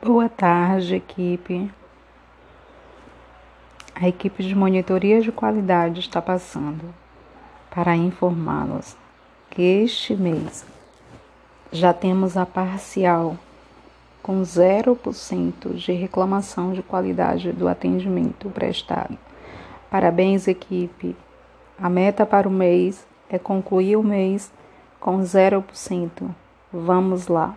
Boa tarde, equipe. A equipe de monitoria de qualidade está passando para informá-los que este mês já temos a parcial com 0% de reclamação de qualidade do atendimento prestado. Parabéns, equipe. A meta para o mês é concluir o mês com 0%. Vamos lá.